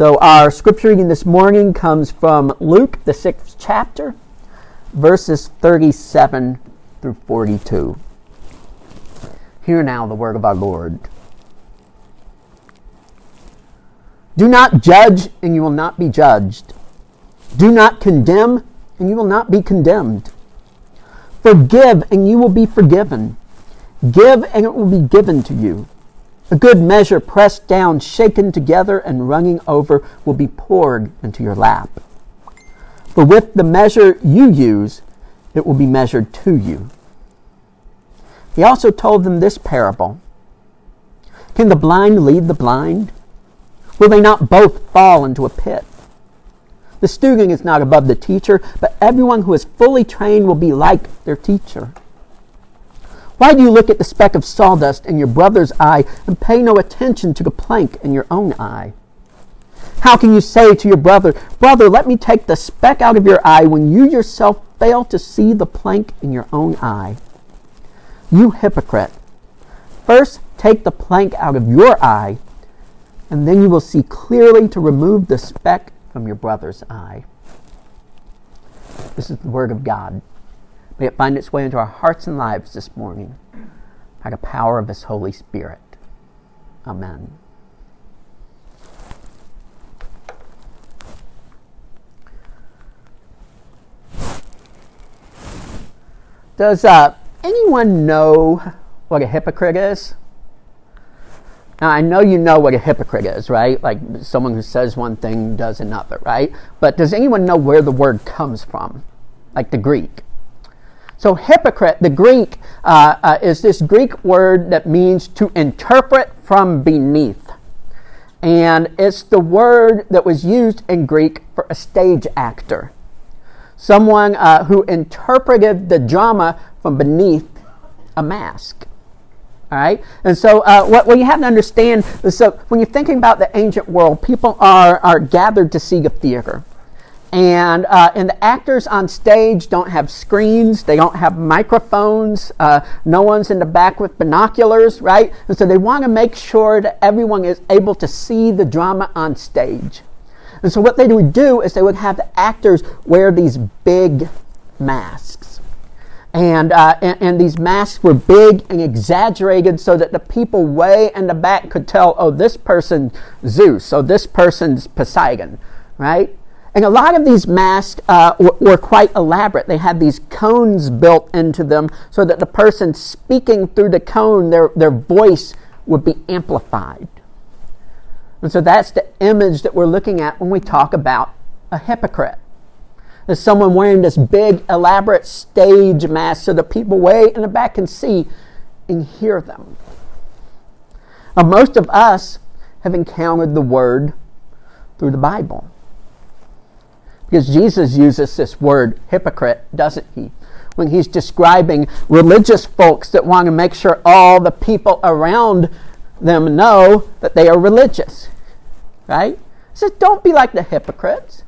So, our scripture reading this morning comes from Luke, the sixth chapter, verses 37 through 42. Hear now the word of our Lord. Do not judge, and you will not be judged. Do not condemn, and you will not be condemned. Forgive, and you will be forgiven. Give, and it will be given to you. A good measure, pressed down, shaken together, and running over, will be poured into your lap. For with the measure you use, it will be measured to you. He also told them this parable Can the blind lead the blind? Will they not both fall into a pit? The student is not above the teacher, but everyone who is fully trained will be like their teacher. Why do you look at the speck of sawdust in your brother's eye and pay no attention to the plank in your own eye? How can you say to your brother, Brother, let me take the speck out of your eye when you yourself fail to see the plank in your own eye? You hypocrite! First take the plank out of your eye, and then you will see clearly to remove the speck from your brother's eye. This is the Word of God. May it find its way into our hearts and lives this morning by the power of His Holy Spirit. Amen. Does uh, anyone know what a hypocrite is? Now, I know you know what a hypocrite is, right? Like someone who says one thing, does another, right? But does anyone know where the word comes from? Like the Greek. So, hypocrite, the Greek, uh, uh, is this Greek word that means to interpret from beneath. And it's the word that was used in Greek for a stage actor. Someone uh, who interpreted the drama from beneath a mask. All right? And so, uh, what, you have to understand is so when you're thinking about the ancient world, people are, are gathered to see a theater. And, uh, and the actors on stage don't have screens, they don't have microphones, uh, no one's in the back with binoculars, right? And so they want to make sure that everyone is able to see the drama on stage. And so what they would do is they would have the actors wear these big masks. And, uh, and, and, these masks were big and exaggerated so that the people way in the back could tell, oh, this person's Zeus, oh, this person's Poseidon, right? And a lot of these masks uh, were, were, quite elaborate. They had these cones built into them so that the person speaking through the cone, their, their voice would be amplified. And so that's the image that we're looking at when we talk about a hypocrite. Someone wearing this big, elaborate stage mask so the people way in the back can see and hear them. Now, most of us have encountered the word through the Bible. Because Jesus uses this word hypocrite, doesn't he? When he's describing religious folks that want to make sure all the people around them know that they are religious. Right? He says, don't be like the hypocrites.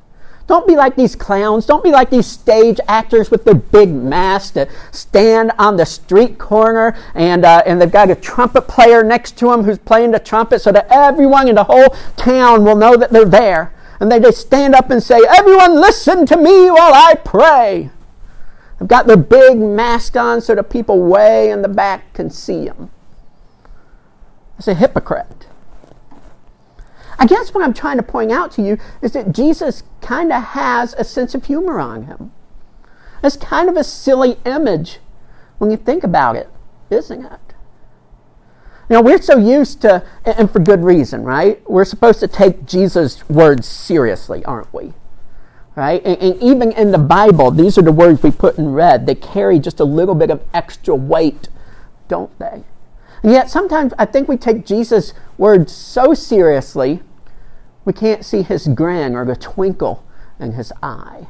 Don't be like these clowns. Don't be like these stage actors with their big masks that stand on the street corner and, uh, and they've got a trumpet player next to them who's playing the trumpet so that everyone in the whole town will know that they're there and they just stand up and say, Everyone listen to me while I pray. They've got their big mask on so the people way in the back can see them. It's a hypocrite. I guess what I'm trying to point out to you is that Jesus kind of has a sense of humor on him. It's kind of a silly image when you think about it, isn't it? You know, we're so used to, and for good reason, right? We're supposed to take Jesus' words seriously, aren't we? Right? And, and, even in the Bible, these are the words we put in red. They carry just a little bit of extra weight, don't they? And yet, sometimes I think we take Jesus' words so seriously, we can't see his grin or the twinkle in his eye.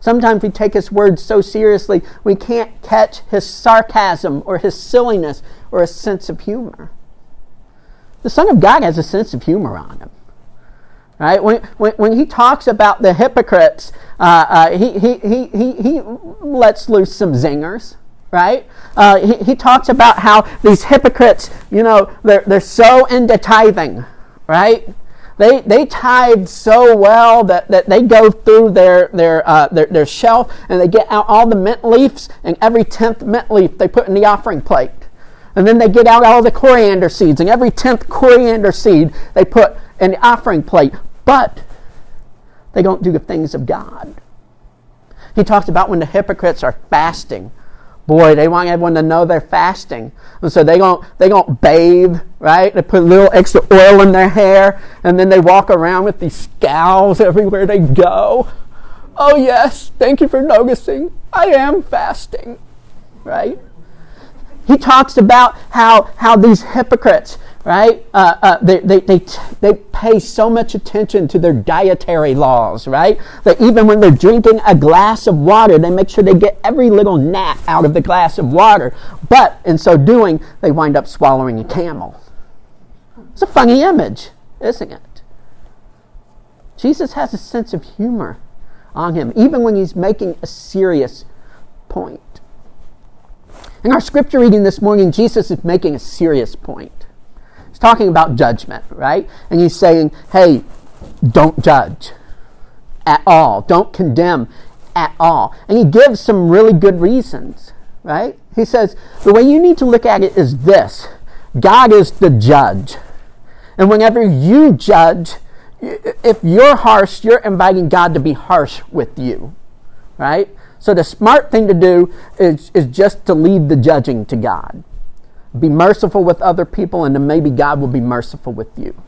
Sometimes we take his words so seriously, we can't catch his sarcasm or his silliness or his sense of humor. The Son of God has a sense of humor on him. Right? When, when, when he talks about the hypocrites, uh, uh, he, he, he, he, he lets loose some zingers. Right? Uh, he, he talks about how these hypocrites, you know, they're, they're so into tithing. Right? They, they tithe so well that, that they go through their, their, uh, their, their shelf and they get out all the mint leaves, and every tenth mint leaf they put in the offering plate. And then they get out all the coriander seeds, and every tenth coriander seed they put in the offering plate. But they don't do the things of God. He talks about when the hypocrites are fasting Boy, they want everyone to know they're fasting. And so they don't they don't bathe, right? They put a little extra oil in their hair and then they walk around with these scowls everywhere they go. Oh yes, thank you for noticing. I am fasting. Right? He talks about how how these hypocrites right? Uh, uh, they, they, they, they pay so much attention to their dietary laws, right? That even when they're drinking a glass of water, they make sure they get every little gnat out of the glass of water. But in so doing, they wind up swallowing a camel. It's a funny image, isn't it? Jesus has a sense of humor on him, even when he's making a serious point. In our scripture reading this morning, Jesus is making a serious point. He's talking about judgment, right? And he's saying, hey, don't judge at all. Don't condemn at all. And he gives some really good reasons, right? He says, the way you need to look at it is this God is the judge. And whenever you judge, if you're harsh, you're inviting God to be harsh with you, right? So the smart thing to do is, is just to leave the judging to God. Be merciful with other people, and then maybe God will be merciful with you.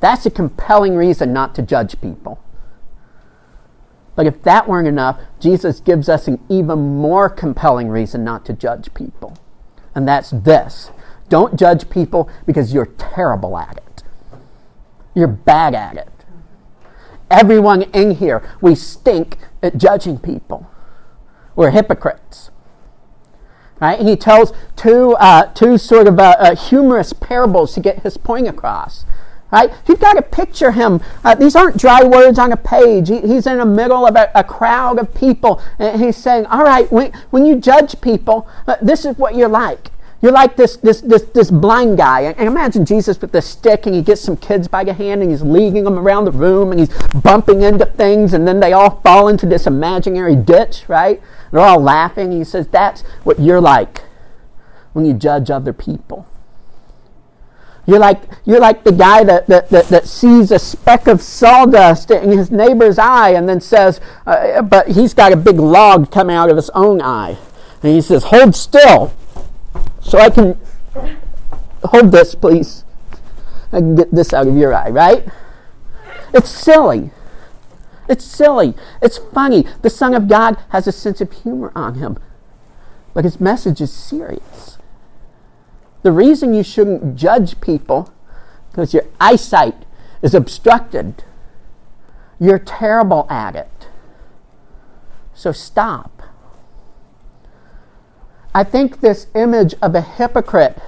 That's a compelling reason not to judge people. But if that weren't enough, Jesus gives us an even more compelling reason not to judge people. And that's this don't judge people because you're terrible at it, you're bad at it. Everyone in here, we stink at judging people. We're hypocrites. Right? He tells two, uh, two sort of uh, uh, humorous parables to get his point across. Right? You've got to picture him. Uh, these aren't dry words on a page. He, he's in the middle of a, a, crowd of people, and he's saying, All right, when, when you judge people, uh, this is what you're like. You're like this, this, this, this blind guy. And imagine Jesus with the stick, and he gets some kids by the hand, and he's leading them around the room, and he's bumping into things, and then they all fall into this imaginary ditch, right? They're all laughing. He says, That's what you're like when you judge other people. You're like, you're like the guy that, that, that, that sees a speck of sawdust in his neighbor's eye and then says, uh, But he's got a big log coming out of his own eye. And he says, Hold still so I can hold this, please. I can get this out of your eye, right? It's silly. It's silly. It's funny. The Son of God has a sense of humor on him. But his message is serious. The reason you shouldn't judge people because your eyesight is obstructed. You're terrible at it. So stop. I think this image of a hypocrite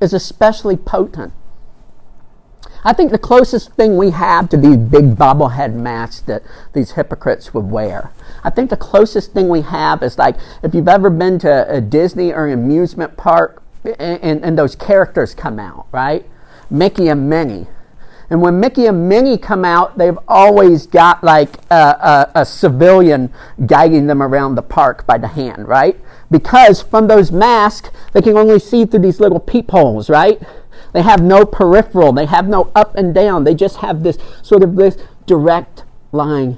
is especially potent I think the closest thing we have to these big bobblehead masks that these hypocrites would wear. I think the closest thing we have is like if you've ever been to a Disney or an amusement park and, and those characters come out, right? Mickey and Minnie. And when Mickey and Minnie come out, they've always got like a, a, a, civilian guiding them around the park by the hand, right? Because from those masks, they can only see through these little peepholes, right? They have no peripheral. They have no up and down. They just have this sort of this direct line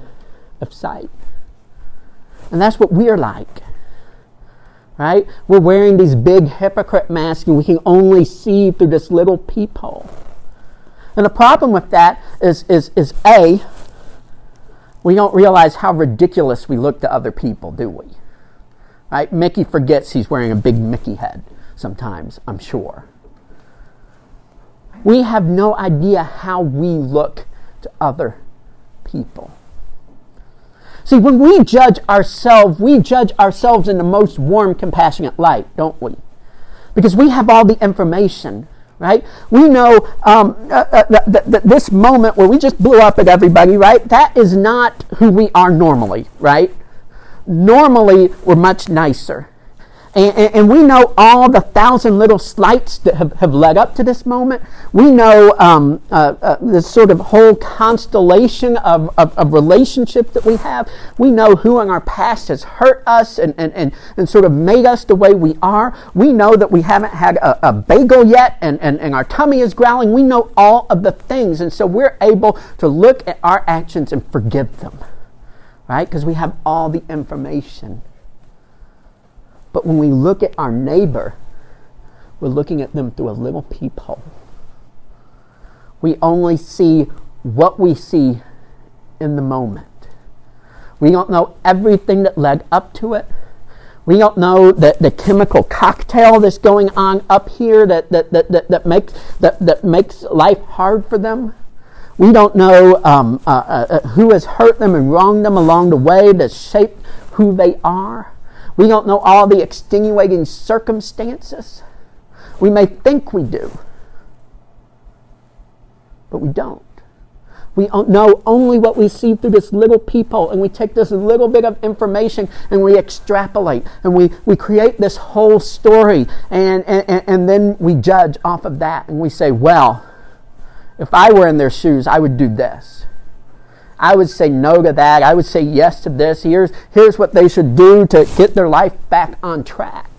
of sight. And that's what we're like. Right? We're wearing these big hypocrite masks and we can only see through this little peephole. And the problem with that is, is, is A, we don't realize how ridiculous we look to other people, do we? Right? Mickey forgets he's wearing a big Mickey head sometimes, I'm sure. We have no idea how we look to other people. See, when we judge ourselves, we judge ourselves in the most warm, compassionate light, don't we? Because we have all the information. Right? We know um, uh, uh, that, that this moment where we just blew up at everybody, right? That is not who we are normally, right? Normally, we're much nicer. And, and, and, we know all the thousand little slights that have, have led up to this moment. We know um, uh, uh, this sort of whole constellation of, of, of, relationship that we have. We know who in our past has hurt us and, and, and, and sort of made us the way we are. We know that we haven't had a, a bagel yet and, and, and our tummy is growling. We know all of the things. And so we're able to look at our actions and forgive them, right? Because we have all the information. But when we look at our neighbor, we're looking at them through a little peephole. We only see what we see in the moment. We don't know everything that led up to it. We don't know the, the chemical cocktail that's going on up here that, that, that, that, that, makes, that, that makes life hard for them. We don't know um, uh, uh, uh who has hurt them and wronged them along the way that shaped who they are. We don't know all the extenuating circumstances. We may think we do, but we don't. We know only what we see through this little peephole, and we take this little bit of information and we extrapolate and we, we create this whole story, and, and, and then we judge off of that and we say, well, if I were in their shoes, I would do this. I would say no to that. I would say yes to this. Here's, here's what they should do to get their life back on track.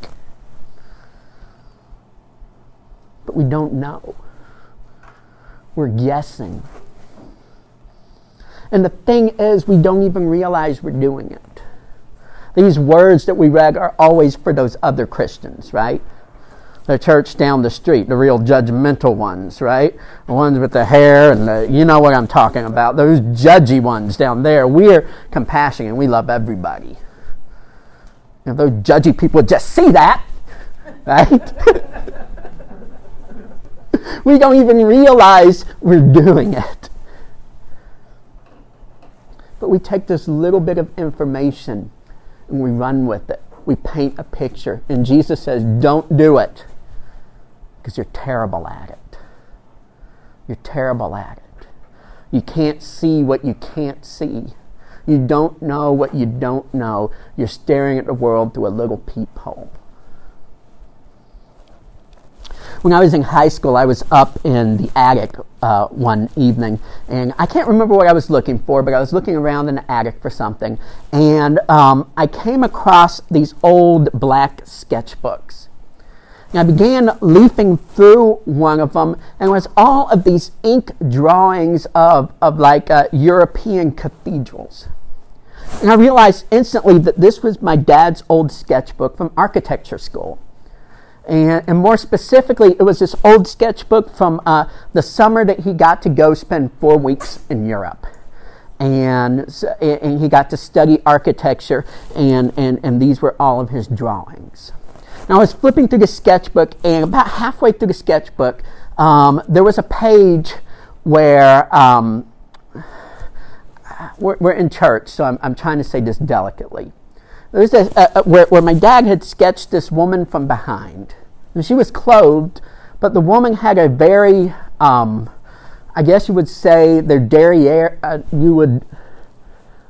But we don't know. We're guessing. And the thing is, we don't even realize we're doing it. These words that we read are always for those other Christians, right? The church down the street, the real judgmental ones, right? The ones with the hair and the, you know what I'm talking about, those judgy ones down there. We're compassionate and we love everybody. If those judgy people just see that, right? we don't even realize we're doing it. But we take this little bit of information and we run with it. We paint a picture. And Jesus says, don't do it because you're terrible at it. You're terrible at it. You can't see what you can't see. You don't know what you don't know. You're staring at the world through a little peephole. When I was in high school, I was up in the attic uh, one evening, and I can't remember what I was looking for, but I was looking around in the attic for something, and um, I came across these old black sketchbooks. I began leafing through one of them, and it was all of these ink drawings of, of like uh, European cathedrals. And I realized instantly that this was my dad's old sketchbook from architecture school. And, and more specifically, it was this old sketchbook from uh, the summer that he got to go spend four weeks in Europe. And, and he got to study architecture, and, and, and these were all of his drawings. Now, I was flipping through the sketchbook, and about halfway through the sketchbook, um, there was a page where um, we're, we're, in church, so I'm, I'm, trying to say this delicately. There's a, a, where, where my dad had sketched this woman from behind. And she was clothed, but the woman had a very, um, I guess you would say, their derriere, uh, you would,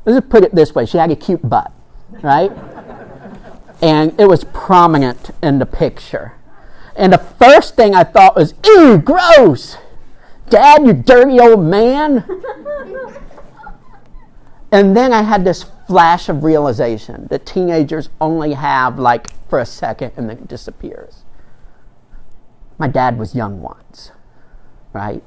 let's just put it this way she had a cute butt, right? And it was prominent in the picture. And the first thing I thought was, ew, gross! Dad, you dirty old man! and then I had this flash of realization that teenagers only have like for a second and then it disappears. My dad was young once, right?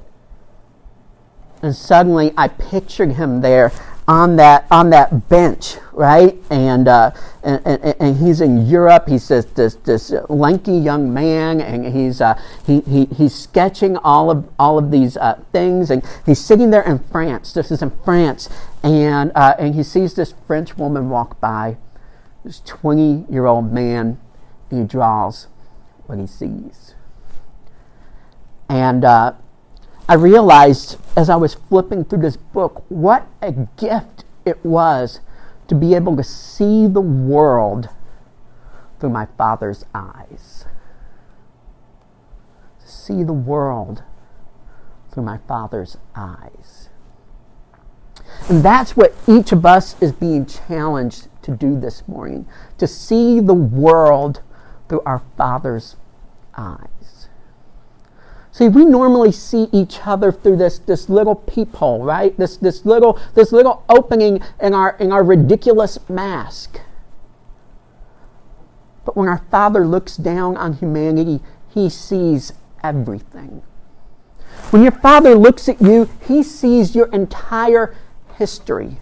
And suddenly I pictured him there on that on that bench, right? And, uh, and, and, and he's in Europe. He's this this, this lanky young man, and he's uh, he, he he's sketching all of all of these uh, things, and he's sitting there in France. This is in France, and uh, and he sees this French woman walk by, this twenty year old man, and he draws what he sees, and uh, I realized as I was flipping through this book what a gift it was to be able to see the world through my father's eyes. To see the world through my Father's eyes. And that's what each of us is being challenged to do this morning to see the world through our Father's eyes. See, we normally see each other through this, this little peephole, right? This, this, little, this little opening in our, in our ridiculous mask. But when our Father looks down on humanity, He sees everything. When your Father looks at you, He sees your entire history,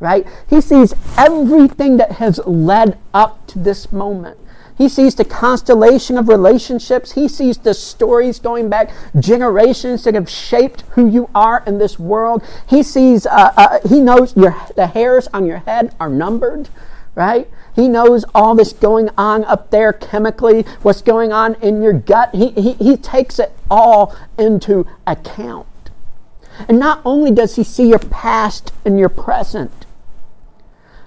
right? He sees everything that has led up to this moment. He sees the constellation of relationships. He sees the stories going back generations that have shaped who you are in this world. He sees, uh, uh, he knows your, the hairs on your head are numbered, right? He knows all this going on up there chemically, what's going on in your gut. He, he, he takes it all into account. And not only does he see your past and your present,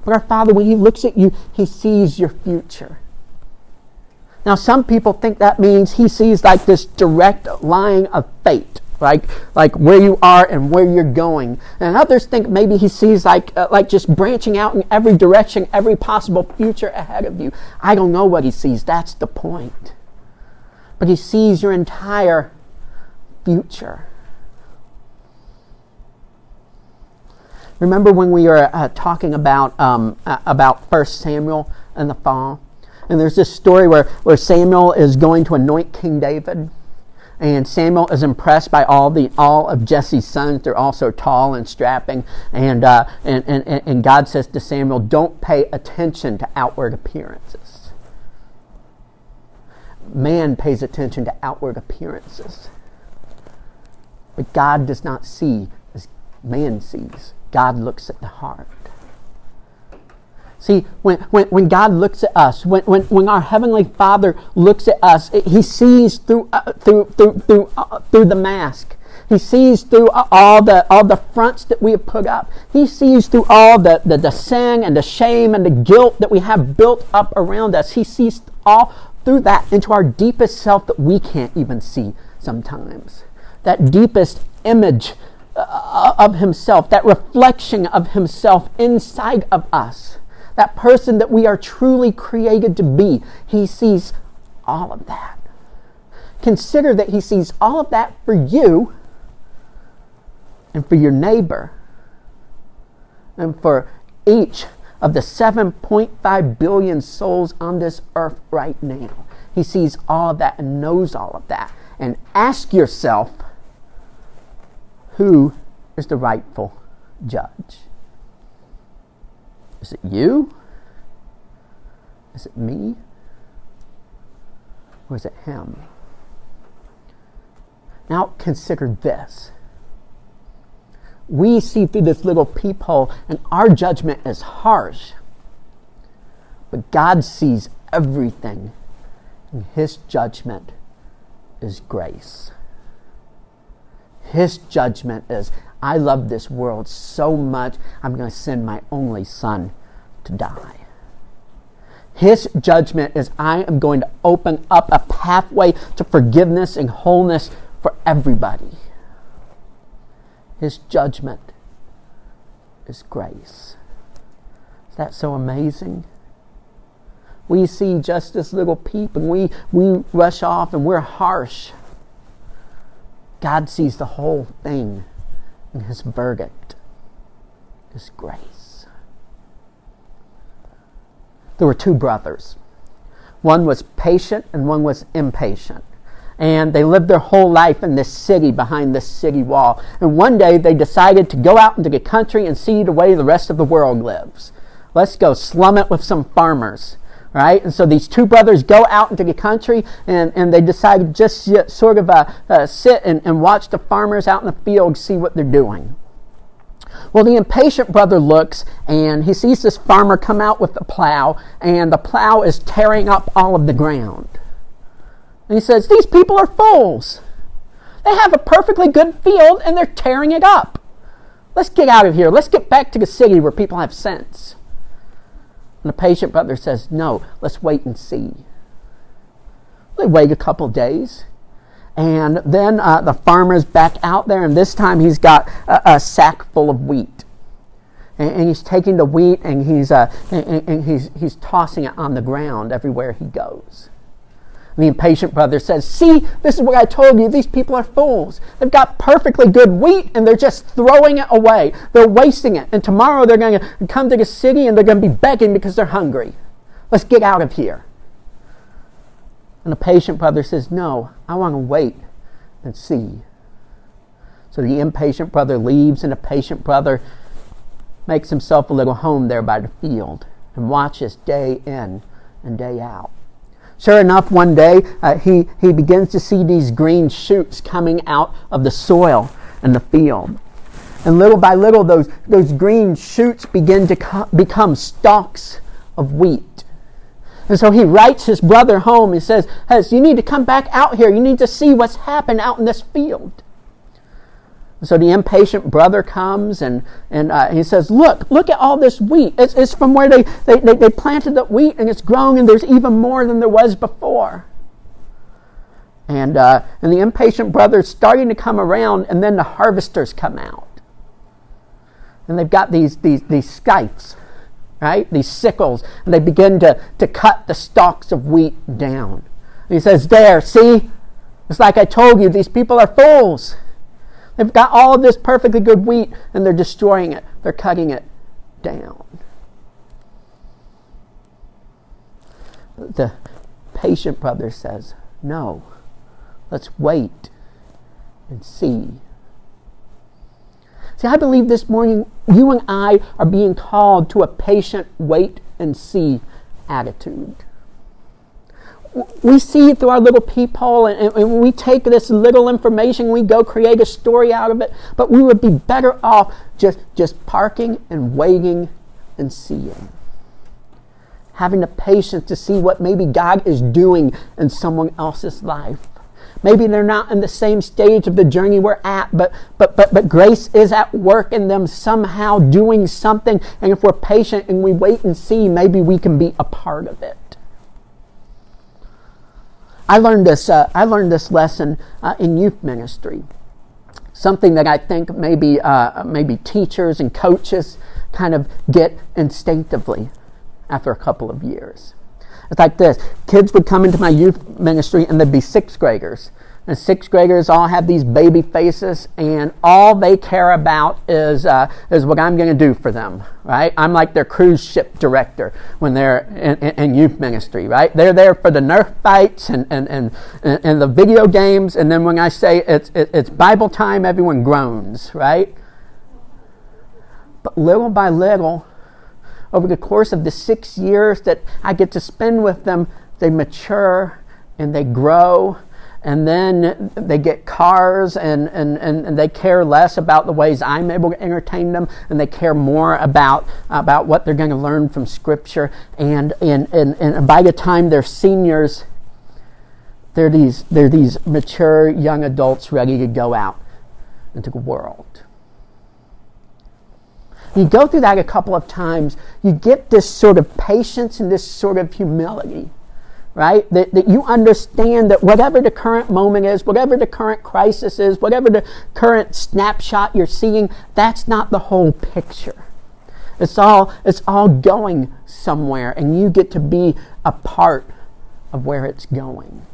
but our Father, when he looks at you, he sees your future. Now, some people think that means he sees like this direct line of fate, like like where you are and where you're going. And others think maybe he sees like uh, like just branching out in every direction, every possible future ahead of you. I don't know what he sees. That's the point. But he sees your entire future. Remember when we were uh, talking about um, uh, about First Samuel and the fall? And there's this story where, where Samuel is going to anoint King David. And Samuel is impressed by all the all of Jesse's sons. They're all so tall and strapping. And, uh, and, and, and God says to Samuel, Don't pay attention to outward appearances. Man pays attention to outward appearances. But God does not see as man sees. God looks at the heart. See, when, when, when God looks at us, when, when, when our Heavenly Father looks at us, He sees through, uh, through, through, through, uh, through the mask. He sees through all the, all the fronts that we have put up. He sees through all the, the, the sin and the shame and the guilt that we have built up around us. He sees all through that into our deepest self that we can't even see sometimes. That deepest image uh, of Himself, that reflection of Himself inside of us that person that we are truly created to be. He sees all of that. Consider that He sees all of that for you and for your neighbor and for each of the 7.5 billion souls on this earth right now. He sees all of that and knows all of that. And ask yourself who is the rightful judge? Is it you? Is it me? Or is it him? Now consider this. We see through this little peephole, and our judgment is harsh. But God sees everything, and His judgment is grace. His judgment is I love this world so much, I'm going to send my only son to die. His judgment is I am going to open up a pathway to forgiveness and wholeness for everybody. His judgment is grace. Is that so amazing? We see just this little peep and we, we rush off and we're harsh. God sees the whole thing and his verdict is grace. There were two brothers. One was patient and one was impatient. And they lived their whole life in this city behind this city wall. And one day they decided to go out into the country and see the way the rest of the world lives. Let's go slum it with some farmers right? And so these two brothers go out into the country and, and they decide to just sort of uh, uh, sit and, and watch the farmers out in the field see what they're doing. Well, the impatient brother looks and he sees this farmer come out with the plow, and the plow is tearing up all of the ground. And he says, These people are fools. They have a perfectly good field and they're tearing it up. Let's get out of here. Let's get back to the city where people have sense. And the patient brother says, No, let's wait and see. They wait a couple days. And then uh, the farmer's back out there, and this time he's got a, a sack full of wheat. And, and, he's taking the wheat and he's, uh, and, and he's, he's tossing it on the ground everywhere he goes. The impatient brother says, See, this is what I told you. These people are fools. They've got perfectly good wheat and they're just throwing it away. They're wasting it. And tomorrow they're going to come to the city and they're going to be begging because they're hungry. Let's get out of here. And the patient brother says, No, I want to wait and see. So the impatient brother leaves, and the patient brother makes himself a little home there by the field and watches day in and day out. Sure enough, one day uh, he, he begins to see these green shoots coming out of the soil in the field. And little by little, those, those green shoots begin to co- become stalks of wheat. And so he writes his brother home and says, hey, You need to come back out here. You need to see what's happened out in this field. So the impatient brother comes and, and uh, he says, Look, look at all this wheat. It's, it's from where they, they, they, they planted the wheat and it's growing, and there's even more than there was before. And, uh, and the impatient brother's starting to come around, and then the harvesters come out. And they've got these, these, these scythes right? These sickles, and they begin to, to cut the stalks of wheat down. And he says, There, see? It's like I told you, these people are fools. They've got all of this perfectly good wheat, and they're destroying it, they're cutting it down. The patient brother says, No, let's wait and see See, I believe this morning you and I are being called to a patient wait and see attitude. We see it through our little peephole and, and we take this little information, we go create a story out of it, but we would be better off just, just parking and waiting and seeing having the patience to see what maybe God is doing in someone else's life. Maybe they're not in the same stage of the journey we're at, but, but, but, but grace is at work in them somehow doing something. And if we're patient and we wait and see, maybe we can be a part of it. I learned this, uh, I learned this lesson uh, in youth ministry. Something that I think maybe, uh, maybe teachers and coaches kind of get instinctively after a couple of years. It's like this kids would come into my youth ministry and they'd be sixth graders. And sixth graders all have these baby faces, and all they care about is, uh, is what I'm going to do for them, right? I'm like their cruise ship director when they're in, in, in, youth ministry, right? They're there for the Nerf fights and, and, and, and the video games, and then when I say it's, it's Bible time, everyone groans, right? But little by little, over the course of the six years that I get to spend with them, they mature and they grow and then they get cars and, and, and, and, they care less about the ways I'm able to entertain them and they care more about, about what they're going to learn from Scripture. And, and, and, and by the time they're seniors, they're these, they're these mature young adults ready to go out into the world. You go through that a couple of times, you get this sort of patience and this sort of humility, right? That, that you understand that whatever the current moment is, whatever the current crisis is, whatever the current snapshot you're seeing, that's not the whole picture. It's all, it's all going somewhere, and you get to be a part of where it's going.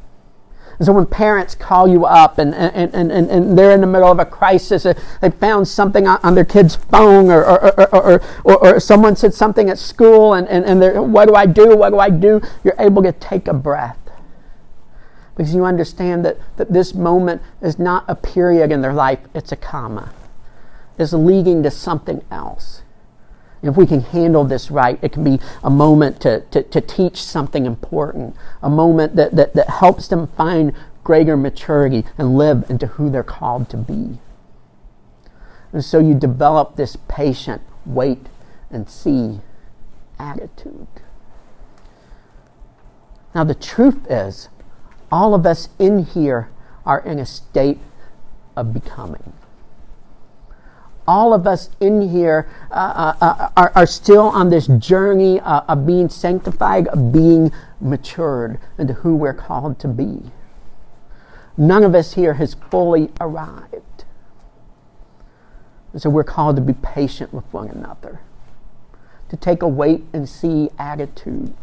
And so when parents call you up and, and, and, and, they're in the middle of a crisis, uh, they found something on, their kid's phone or, or, or, or, or someone said something at school and, and, and what do I do? What do I do? You're able to take a breath. Because you understand that, that this moment is not a period in their life, it's a comma. It's leading to something else. If we can handle this right, it can be a moment to, to, to teach something important, a moment that, that, that helps them find greater maturity and live into who they're called to be. And so you develop this patient, wait and see attitude. Now, the truth is, all of us in here are in a state of becoming all of us in here uh, uh, uh, are, are, still on this journey uh, of being sanctified, of being matured into who we're called to be. None of us here has fully arrived. And so we're called to be patient with one another, to take a wait and see attitude,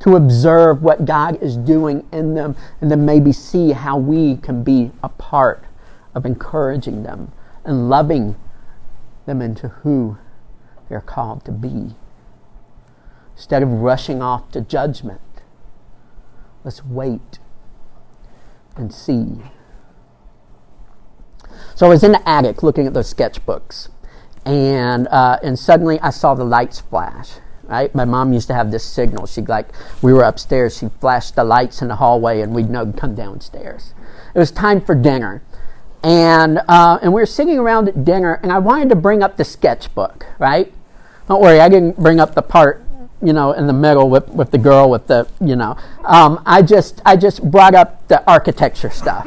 to observe what God is doing in them, and then maybe see how we can be a part of encouraging them and loving them into who they're called to be. Instead of rushing off to judgment, let's wait and see. So I was in the attic looking at those sketchbooks, and uh, and suddenly I saw the lights flash. Right, my mom used to have this signal. She'd like we were upstairs. She'd flash the lights in the hallway, and we'd know come downstairs. It was time for dinner, and uh, and we were sitting around at dinner, and I wanted to bring up the sketchbook. Right, don't worry, I didn't bring up the part you know, in the middle with, with the girl with the, you know. Um, I just I just brought up the architecture stuff,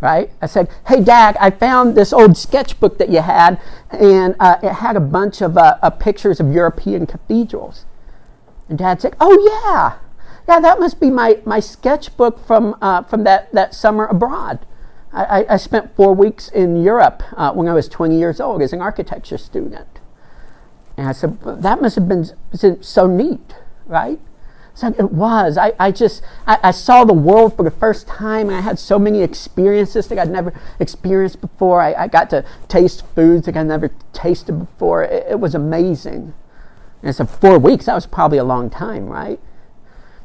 right? I said, "Hey, Dad, I found this old sketchbook that you had, and uh, it had a bunch of uh, pictures of European cathedrals." And Dad said, "Oh yeah, yeah, that must be my, my sketchbook from uh, from that, that summer abroad." I, I, spent four weeks in Europe uh, when I was 20 years old as an architecture student. And I said, that must have been so neat, right? So it was. I, I just, I, I, saw the world for the first time and I had so many experiences that I'd never experienced before. I, I got to taste foods that I'd never tasted before. It, it was amazing. And so four weeks, that was probably a long time, right?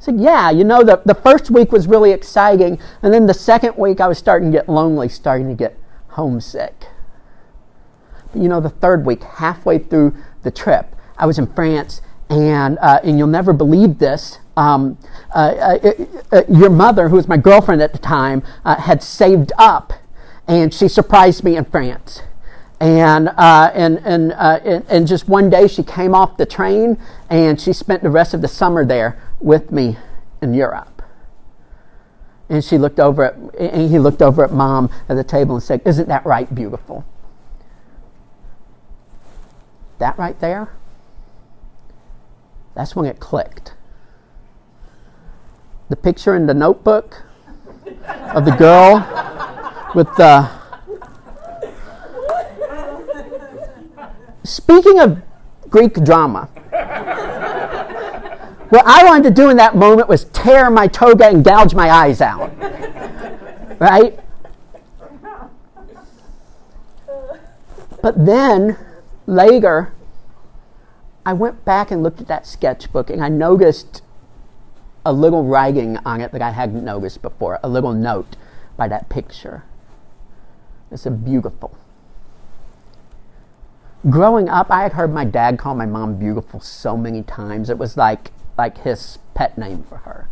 So yeah, you know, the, the first week was really exciting. And then the second week, I was starting to get lonely, starting to get homesick. But you know, the third week, halfway through the trip. I was in France, and uh, and you'll never believe this. Um, uh, uh, uh your mother, who was my girlfriend at the time, uh, had saved up, and she surprised me in France. And, uh, and, and, and, and just one day she came off the train and she spent the rest of the summer there with me in Europe. And she looked over at, and he looked over at mom at the table and said, Isn't that right, beautiful? That right there, that's when it clicked. The picture in the notebook of the girl with the. Speaking of Greek drama, what I wanted to do in that moment was tear my toga and gouge my eyes out. Right? But then later, I went back and looked at that sketchbook and I noticed a little writing on it that I hadn't noticed before, a little note by that picture. It's a beautiful. Growing up, I had heard my dad call my mom beautiful so many times. It was like like his pet name for her.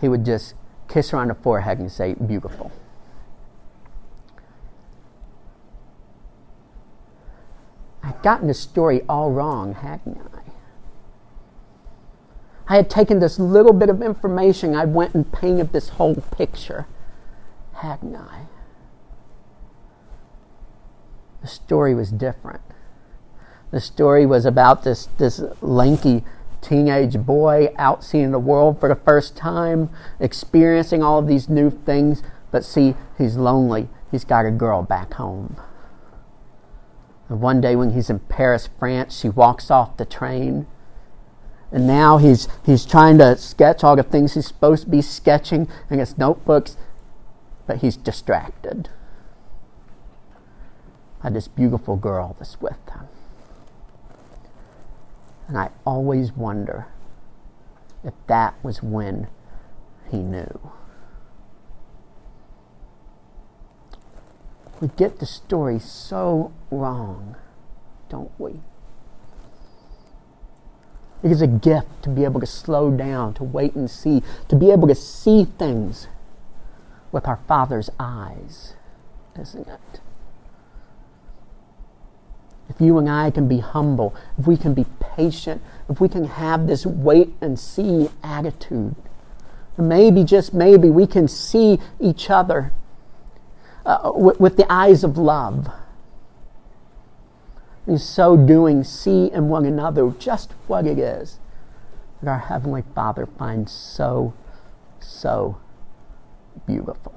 He would just kiss her on the forehead and say beautiful. I'd gotten the story all wrong, hadn't I? I had taken this little bit of information, I went and painted this whole picture, hadn't I? The story was different. The story was about this, this lanky teenage boy out seeing the world for the first time, experiencing all of these new things, but see, he's lonely. He's got a girl back home. And one day when he's in Paris, France, she walks off the train. And now he's, he's trying to sketch all the things he's supposed to be sketching in his notebooks, but he's distracted by this beautiful girl that's with him. And I always wonder if that was when he knew. We get the story so wrong, don't we? It is a gift to be able to slow down, to wait and see, to be able to see things with our Father's eyes, isn't it? If you and I can be humble, if we can be patient, if we can have this wait and see attitude, maybe, just maybe, we can see each other uh, with, with the eyes of love. In so doing, see in one another just what it is that our Heavenly Father finds so, so beautiful.